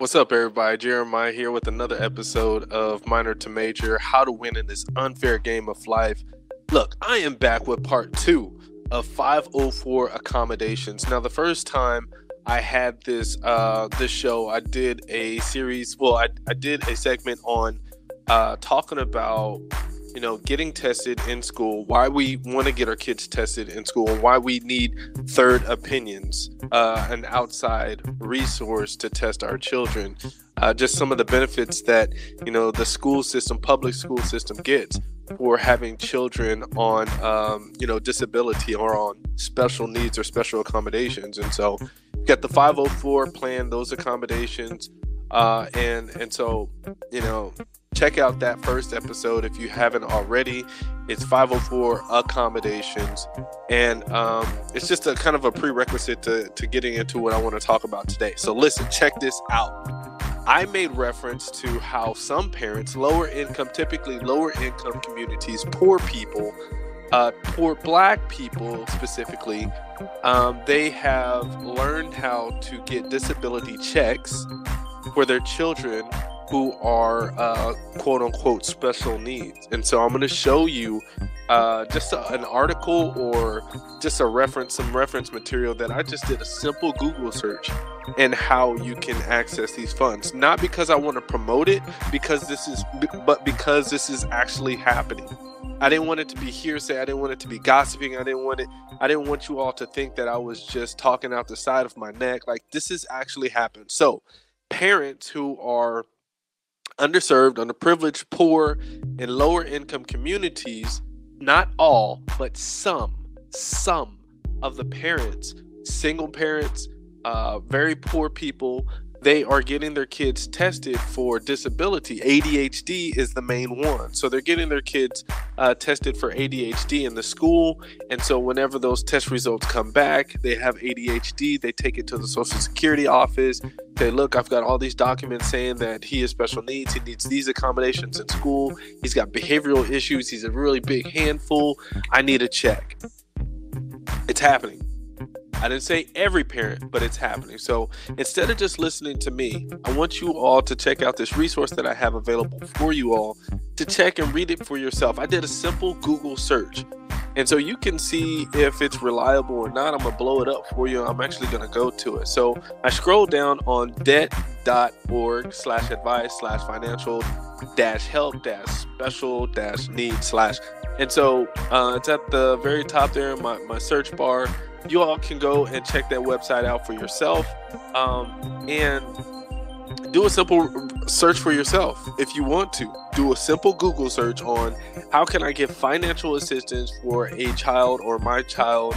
What's up, everybody? Jeremiah here with another episode of Minor to Major How to Win in This Unfair Game of Life. Look, I am back with part two of 504 accommodations. Now, the first time I had this uh, this show, I did a series. Well, I, I did a segment on uh, talking about you know, getting tested in school, why we want to get our kids tested in school, and why we need third opinions, uh, an outside resource to test our children. Uh, just some of the benefits that you know the school system, public school system gets for having children on um, you know disability or on special needs or special accommodations. And so, you got the 504 plan, those accommodations, uh, and and so you know check out that first episode if you haven't already. It's 504 accommodations, and um, it's just a kind of a prerequisite to, to getting into what I want to talk about today. So, listen, check this out. I made reference to how some parents, lower income, typically lower income communities, poor people, uh, poor black people specifically, um, they have learned how to get disability checks for their children who are uh, quote unquote special needs. And so I'm going to show you uh, just a, an article or just a reference, some reference material that I just did a simple Google search and how you can access these funds. Not because I want to promote it, because this is, but because this is actually happening. I didn't want it to be hearsay. I didn't want it to be gossiping. I didn't want it. I didn't want you all to think that I was just talking out the side of my neck. Like this has actually happened. So, parents who are underserved, underprivileged, poor, and lower income communities, not all, but some, some of the parents, single parents, uh, very poor people, they are getting their kids tested for disability. ADHD is the main one. So they're getting their kids uh, tested for ADHD in the school. And so whenever those test results come back, they have ADHD, they take it to the Social Security office. Say, look, I've got all these documents saying that he has special needs. He needs these accommodations in school. He's got behavioral issues. He's a really big handful. I need a check. It's happening. I didn't say every parent, but it's happening. So instead of just listening to me, I want you all to check out this resource that I have available for you all to check and read it for yourself. I did a simple Google search. And so you can see if it's reliable or not. I'm going to blow it up for you. I'm actually going to go to it. So I scroll down on debt.org slash advice slash financial dash help dash special dash need slash. And so uh, it's at the very top there in my, my search bar you all can go and check that website out for yourself um, and do a simple search for yourself if you want to. Do a simple google search on how can i get financial assistance for a child or my child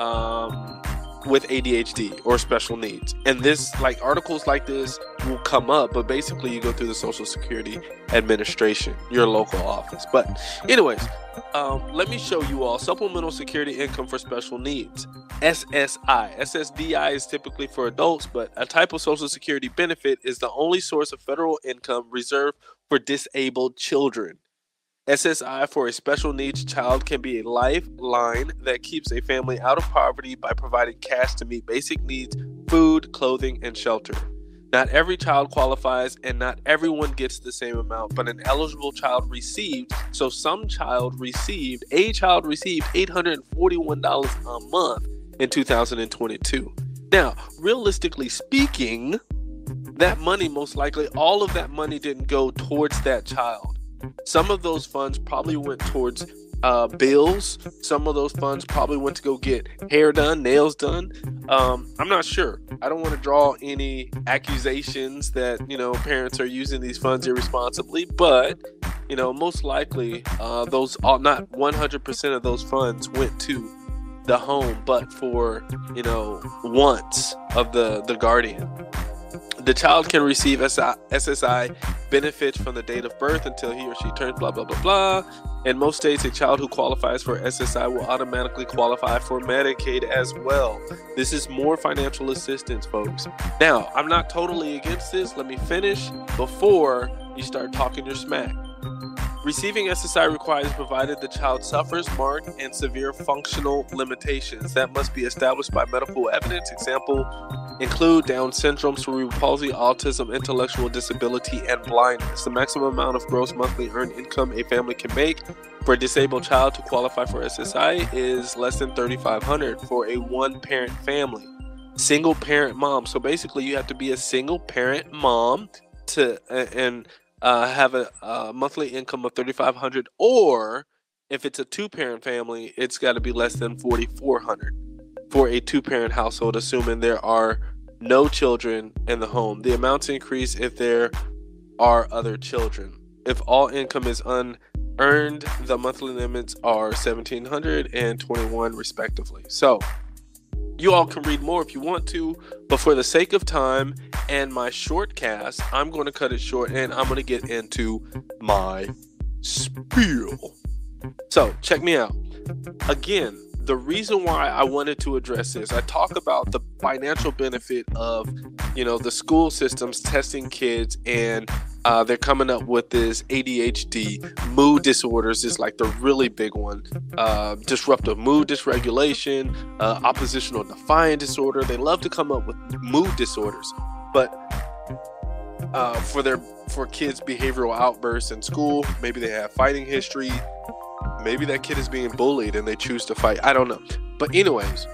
um, with ADHD or special needs. And this, like articles like this, will come up, but basically you go through the Social Security Administration, your local office. But, anyways, um, let me show you all supplemental security income for special needs. SSI. SSDI is typically for adults, but a type of Social Security benefit is the only source of federal income reserved for disabled children. SSI for a special needs child can be a lifeline that keeps a family out of poverty by providing cash to meet basic needs, food, clothing, and shelter. Not every child qualifies and not everyone gets the same amount, but an eligible child received, so some child received, a child received $841 a month in 2022. Now, realistically speaking, that money most likely, all of that money didn't go towards that child. Some of those funds probably went towards uh, bills. Some of those funds probably went to go get hair done, nails done. Um, I'm not sure. I don't want to draw any accusations that you know parents are using these funds irresponsibly, but you know most likely uh, those all not 100% of those funds went to the home, but for you know wants of the the guardian. The child can receive SSI benefits from the date of birth until he or she turns blah blah blah blah. In most states, a child who qualifies for SSI will automatically qualify for Medicaid as well. This is more financial assistance, folks. Now, I'm not totally against this. Let me finish before you start talking your smack. Receiving SSI requires provided the child suffers marked and severe functional limitations that must be established by medical evidence. Example include Down syndrome, cerebral palsy, autism, intellectual disability, and blindness. The maximum amount of gross monthly earned income a family can make for a disabled child to qualify for SSI is less than 3500 for a one parent family. Single parent mom. So basically you have to be a single parent mom to and uh, have a, a, monthly income of 3500 or if it's a two parent family it's got to be less than 4400 for a two parent household assuming there are no children in the home. The amounts increase if there are other children. If all income is unearned the monthly limits are 1700 and 21 respectively. So you all can read more if you want to, but for the sake of time and my short cast, I'm going to cut it short and I'm going to get into my spiel. So, check me out. Again, the reason why I wanted to address this, I talk about the financial benefit of, you know, the school systems testing kids and uh, they're coming up with this ADHD, mood disorders is like the really big one. Uh, disruptive mood dysregulation, uh, oppositional defiant disorder. They love to come up with mood disorders, but uh, for their for kids' behavioral outbursts in school, maybe they have fighting history. Maybe that kid is being bullied and they choose to fight. I don't know. But anyways,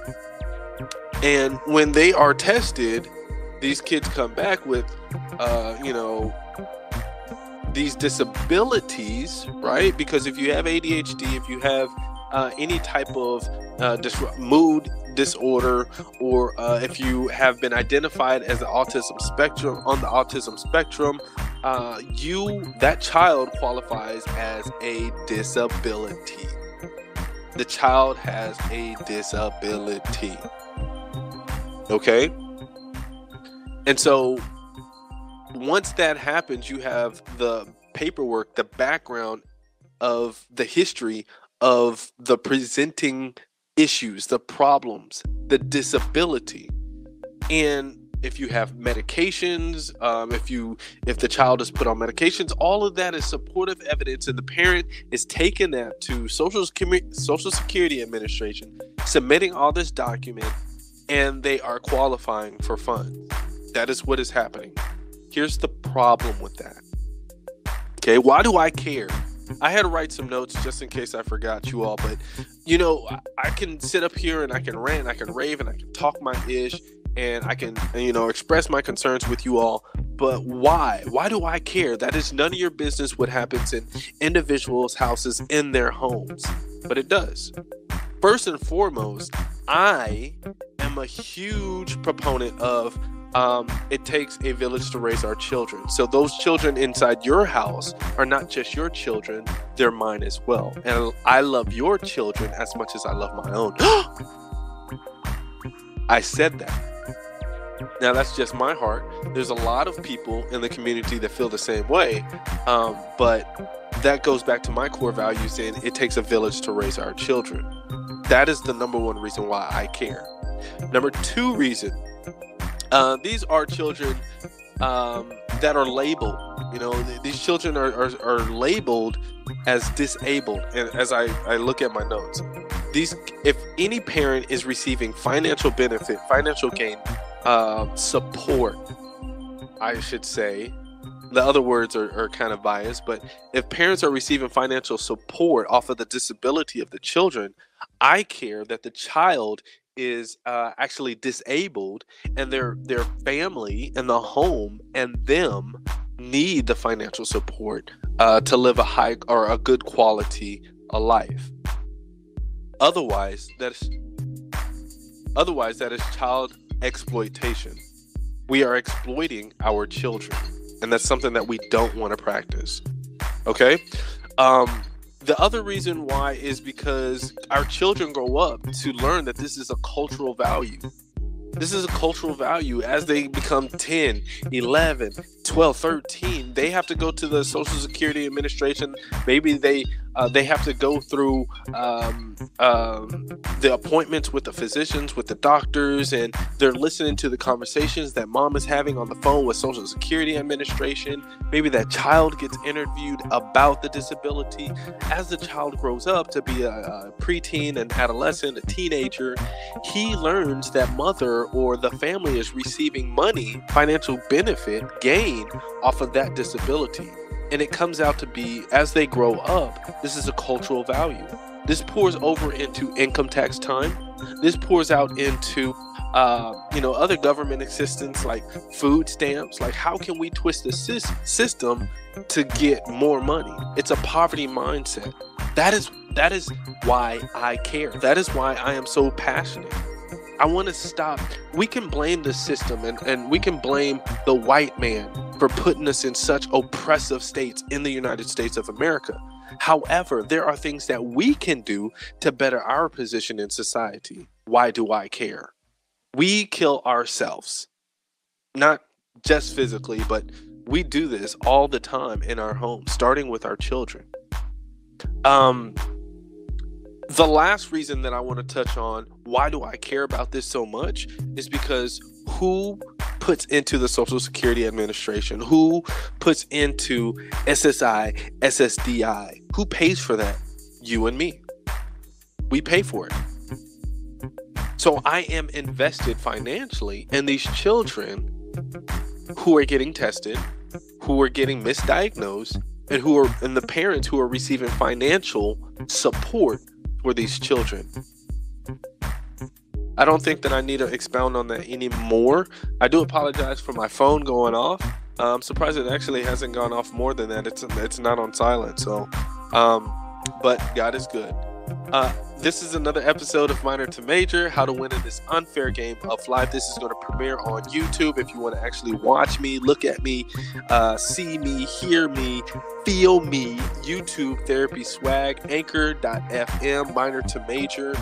and when they are tested, these kids come back with, uh, you know, these disabilities, right? Because if you have ADHD, if you have uh, any type of uh, mood disorder, or uh, if you have been identified as the autism spectrum on the autism spectrum, uh, you that child qualifies as a disability. The child has a disability. Okay, and so once that happens, you have the paperwork, the background of the history of the presenting issues, the problems, the disability. And if you have medications, um, if you if the child is put on medications, all of that is supportive evidence, and the parent is taking that to Social Social Security Administration, submitting all this document, and they are qualifying for funds. That is what is happening. Here's the problem with that. Okay, why do I care? I had to write some notes just in case I forgot you all, but you know, I can sit up here and I can rant, I can rave, and I can talk my ish, and I can, you know, express my concerns with you all. But why? Why do I care? That is none of your business what happens in individuals' houses in their homes. But it does. First and foremost, I am a huge proponent of um, it takes a village to raise our children. So those children inside your house are not just your children, they're mine as well. And I love your children as much as I love my own. I said that. Now that's just my heart. There's a lot of people in the community that feel the same way, um, but that goes back to my core values. And it takes a village to raise our children. That is the number one reason why I care. Number two reason uh, these are children um, that are labeled. You know, th- these children are, are, are, labeled as disabled. And as I, I look at my notes, these if any parent is receiving financial benefit, financial gain, uh, support, I should say. The other words are, are kind of biased, but if parents are receiving financial support off of the disability of the children, I care that the child is uh, actually disabled and their their family and the home and them need the financial support uh, to live a high or a good quality a life. Otherwise that's otherwise that is child exploitation. We are exploiting our children and that's something that we don't want to practice okay? Um the other reason why is because our children grow up to learn that this is a cultural value. This is a cultural value as they become 10, 11, 12, 13. They have to go to the Social Security Administration. Maybe they uh, they have to go through um, um, the appointments with the physicians, with the doctors, and they're listening to the conversations that mom is having on the phone with Social Security Administration. Maybe that child gets interviewed about the disability. As the child grows up to be a, a preteen, an adolescent, a teenager, he learns that mother or the family is receiving money, financial benefit, gain off of that disability. And it comes out to be, as they grow up, this is a cultural value. This pours over into income tax time. This pours out into, uh, you know, other government assistance like food stamps. Like, how can we twist the system to get more money? It's a poverty mindset. That is that is why I care. That is why I am so passionate. I want to stop. We can blame the system and, and we can blame the white man for putting us in such oppressive states in the United States of America. However, there are things that we can do to better our position in society. Why do I care? We kill ourselves, not just physically, but we do this all the time in our homes, starting with our children. Um, the last reason that I want to touch on why do I care about this so much is because who puts into the Social Security Administration, who puts into SSI, SSDI, who pays for that? You and me. We pay for it. So I am invested financially in these children who are getting tested, who are getting misdiagnosed, and who are and the parents who are receiving financial support for these children. I don't think that I need to expound on that anymore. I do apologize for my phone going off. Uh, I'm surprised it actually hasn't gone off more than that. It's it's not on silent. So, um, but God is good. Uh, this is another episode of Minor to Major How to Win in This Unfair Game of Life. This is going to premiere on YouTube. If you want to actually watch me, look at me, uh, see me, hear me, feel me, YouTube Therapy Swag, Anchor.fm, Minor to Major.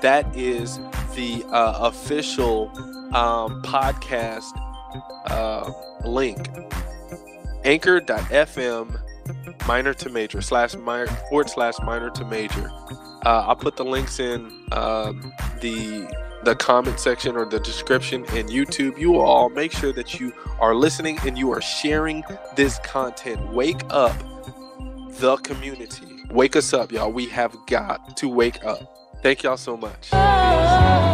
That is the uh, official um, podcast uh, link. Anchor.fm minor to major slash minor forward slash minor to major. Uh, I'll put the links in um, the the comment section or the description in YouTube. You all make sure that you are listening and you are sharing this content. Wake up the community. Wake us up, y'all. We have got to wake up. Thank y'all so much. Peace.